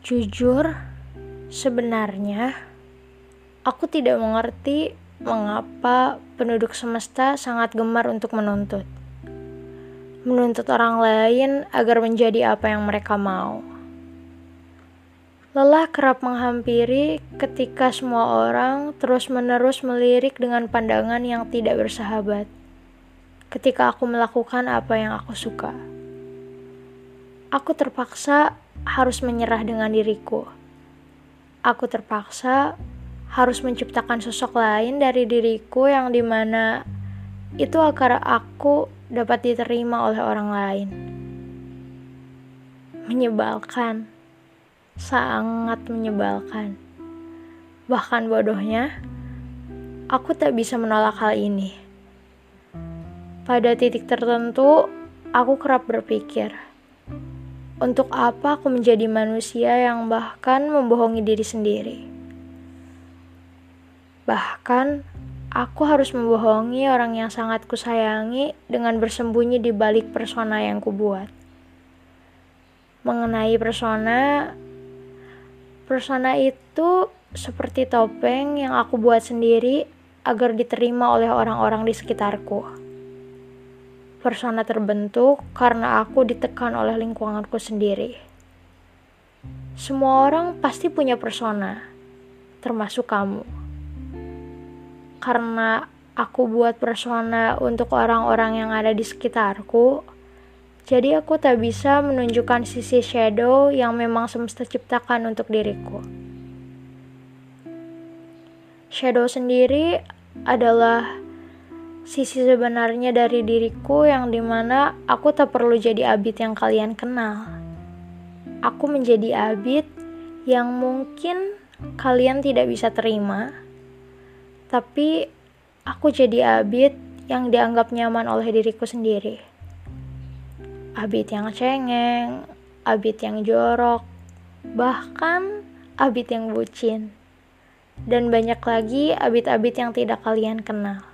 Jujur, sebenarnya aku tidak mengerti mengapa penduduk semesta sangat gemar untuk menuntut. Menuntut orang lain agar menjadi apa yang mereka mau. Lelah kerap menghampiri ketika semua orang terus-menerus melirik dengan pandangan yang tidak bersahabat. Ketika aku melakukan apa yang aku suka, aku terpaksa harus menyerah dengan diriku. Aku terpaksa harus menciptakan sosok lain dari diriku yang di mana itu agar aku dapat diterima oleh orang lain. Menyebalkan, sangat menyebalkan. Bahkan bodohnya, aku tak bisa menolak hal ini. Pada titik tertentu, aku kerap berpikir, untuk apa aku menjadi manusia yang bahkan membohongi diri sendiri? Bahkan, aku harus membohongi orang yang sangat kusayangi dengan bersembunyi di balik persona yang kubuat. Mengenai persona, persona itu seperti topeng yang aku buat sendiri agar diterima oleh orang-orang di sekitarku. Persona terbentuk karena aku ditekan oleh lingkunganku sendiri. Semua orang pasti punya persona, termasuk kamu. Karena aku buat persona untuk orang-orang yang ada di sekitarku, jadi aku tak bisa menunjukkan sisi shadow yang memang semesta ciptakan untuk diriku. Shadow sendiri adalah sisi sebenarnya dari diriku yang di mana aku tak perlu jadi abid yang kalian kenal. Aku menjadi abid yang mungkin kalian tidak bisa terima, tapi aku jadi abid yang dianggap nyaman oleh diriku sendiri. Abid yang cengeng, abid yang jorok, bahkan abid yang bucin. Dan banyak lagi abid-abid yang tidak kalian kenal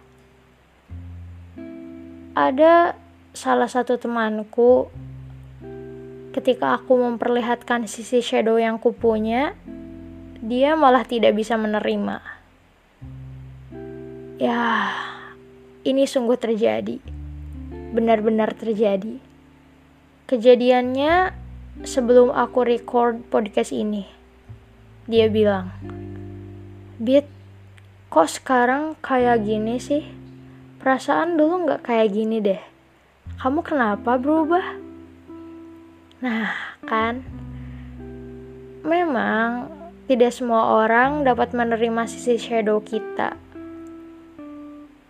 ada salah satu temanku ketika aku memperlihatkan sisi shadow yang kupunya, dia malah tidak bisa menerima. Ya, ini sungguh terjadi. Benar-benar terjadi. Kejadiannya sebelum aku record podcast ini. Dia bilang, "Bit, kok sekarang kayak gini sih?" Perasaan dulu nggak kayak gini deh. Kamu kenapa berubah? Nah, kan? Memang tidak semua orang dapat menerima sisi shadow kita.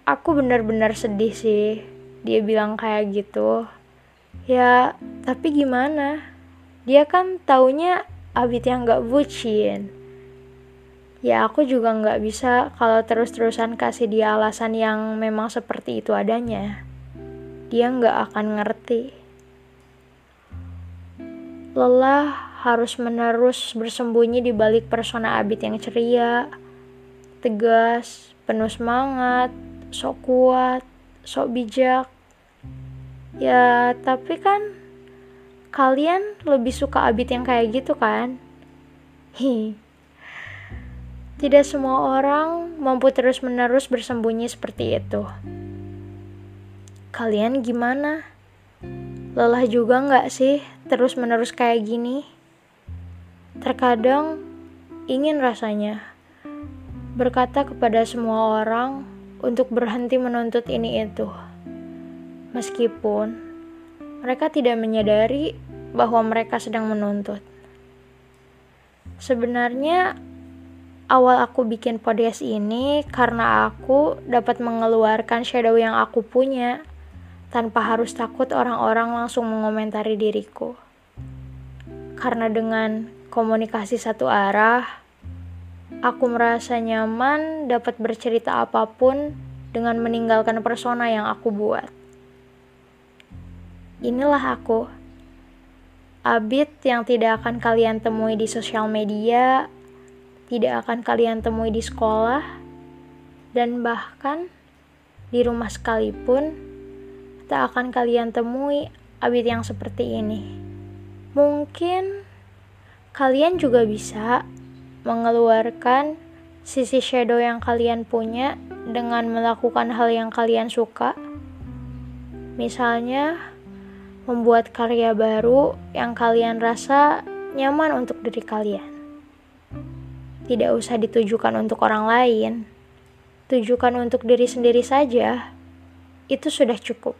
Aku benar-benar sedih sih. Dia bilang kayak gitu. Ya, tapi gimana? Dia kan taunya abit yang gak bucin ya aku juga nggak bisa kalau terus-terusan kasih dia alasan yang memang seperti itu adanya. Dia nggak akan ngerti. Lelah harus menerus bersembunyi di balik persona Abid yang ceria, tegas, penuh semangat, sok kuat, sok bijak. Ya, tapi kan kalian lebih suka Abid yang kayak gitu kan? Hi, tidak semua orang mampu terus-menerus bersembunyi seperti itu. Kalian gimana? Lelah juga nggak sih terus-menerus kayak gini? Terkadang ingin rasanya berkata kepada semua orang untuk berhenti menuntut ini itu. Meskipun mereka tidak menyadari bahwa mereka sedang menuntut. Sebenarnya awal aku bikin podcast ini karena aku dapat mengeluarkan shadow yang aku punya tanpa harus takut orang-orang langsung mengomentari diriku. Karena dengan komunikasi satu arah, aku merasa nyaman dapat bercerita apa pun dengan meninggalkan persona yang aku buat. Inilah aku. Abid yang tidak akan kalian temui di sosial media tidak akan kalian temui di sekolah, dan bahkan di rumah sekalipun tak akan kalian temui abid yang seperti ini. Mungkin kalian juga bisa mengeluarkan sisi shadow yang kalian punya dengan melakukan hal yang kalian suka. Misalnya, membuat karya baru yang kalian rasa nyaman untuk diri kalian. Tidak usah ditujukan untuk orang lain, tujukan untuk diri sendiri saja. Itu sudah cukup.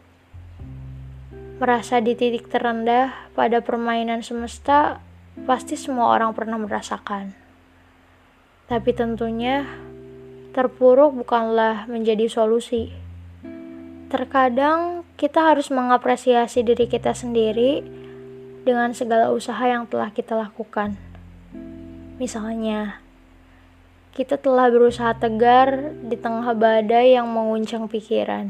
Merasa di titik terendah pada permainan semesta, pasti semua orang pernah merasakan. Tapi tentunya, terpuruk bukanlah menjadi solusi. Terkadang kita harus mengapresiasi diri kita sendiri dengan segala usaha yang telah kita lakukan. Misalnya, kita telah berusaha tegar di tengah badai yang menguncang pikiran.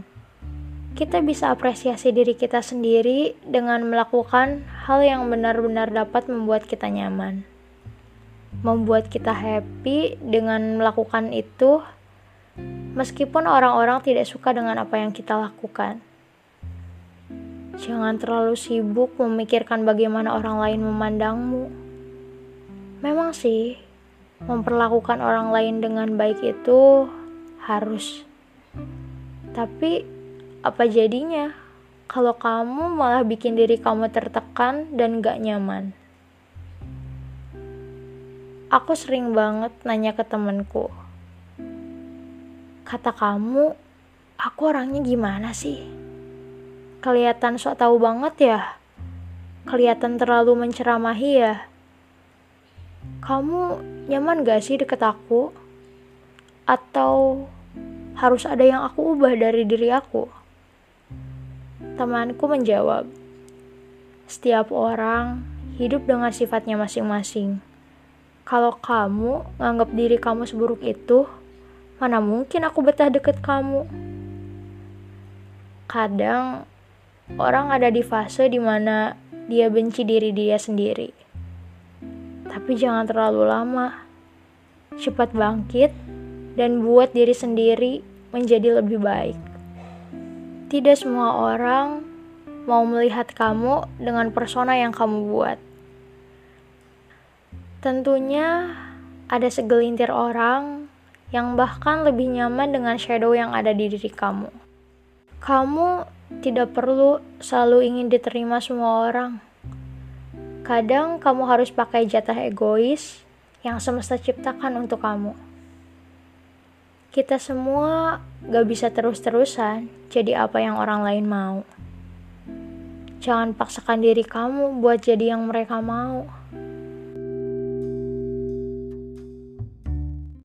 Kita bisa apresiasi diri kita sendiri dengan melakukan hal yang benar-benar dapat membuat kita nyaman. Membuat kita happy dengan melakukan itu, meskipun orang-orang tidak suka dengan apa yang kita lakukan. Jangan terlalu sibuk memikirkan bagaimana orang lain memandangmu. Memang sih, memperlakukan orang lain dengan baik itu harus. Tapi apa jadinya kalau kamu malah bikin diri kamu tertekan dan gak nyaman? Aku sering banget nanya ke temenku, kata kamu, aku orangnya gimana sih? Kelihatan sok tahu banget ya? Kelihatan terlalu menceramahi ya? Kamu nyaman gak sih deket aku? Atau harus ada yang aku ubah dari diri aku? Temanku menjawab, setiap orang hidup dengan sifatnya masing-masing. Kalau kamu nganggap diri kamu seburuk itu, mana mungkin aku betah deket kamu? Kadang orang ada di fase di mana dia benci diri dia sendiri tapi jangan terlalu lama. Cepat bangkit dan buat diri sendiri menjadi lebih baik. Tidak semua orang mau melihat kamu dengan persona yang kamu buat. Tentunya ada segelintir orang yang bahkan lebih nyaman dengan shadow yang ada di diri kamu. Kamu tidak perlu selalu ingin diterima semua orang. Kadang kamu harus pakai jatah egois yang semesta ciptakan untuk kamu. Kita semua gak bisa terus-terusan jadi apa yang orang lain mau. Jangan paksakan diri kamu buat jadi yang mereka mau.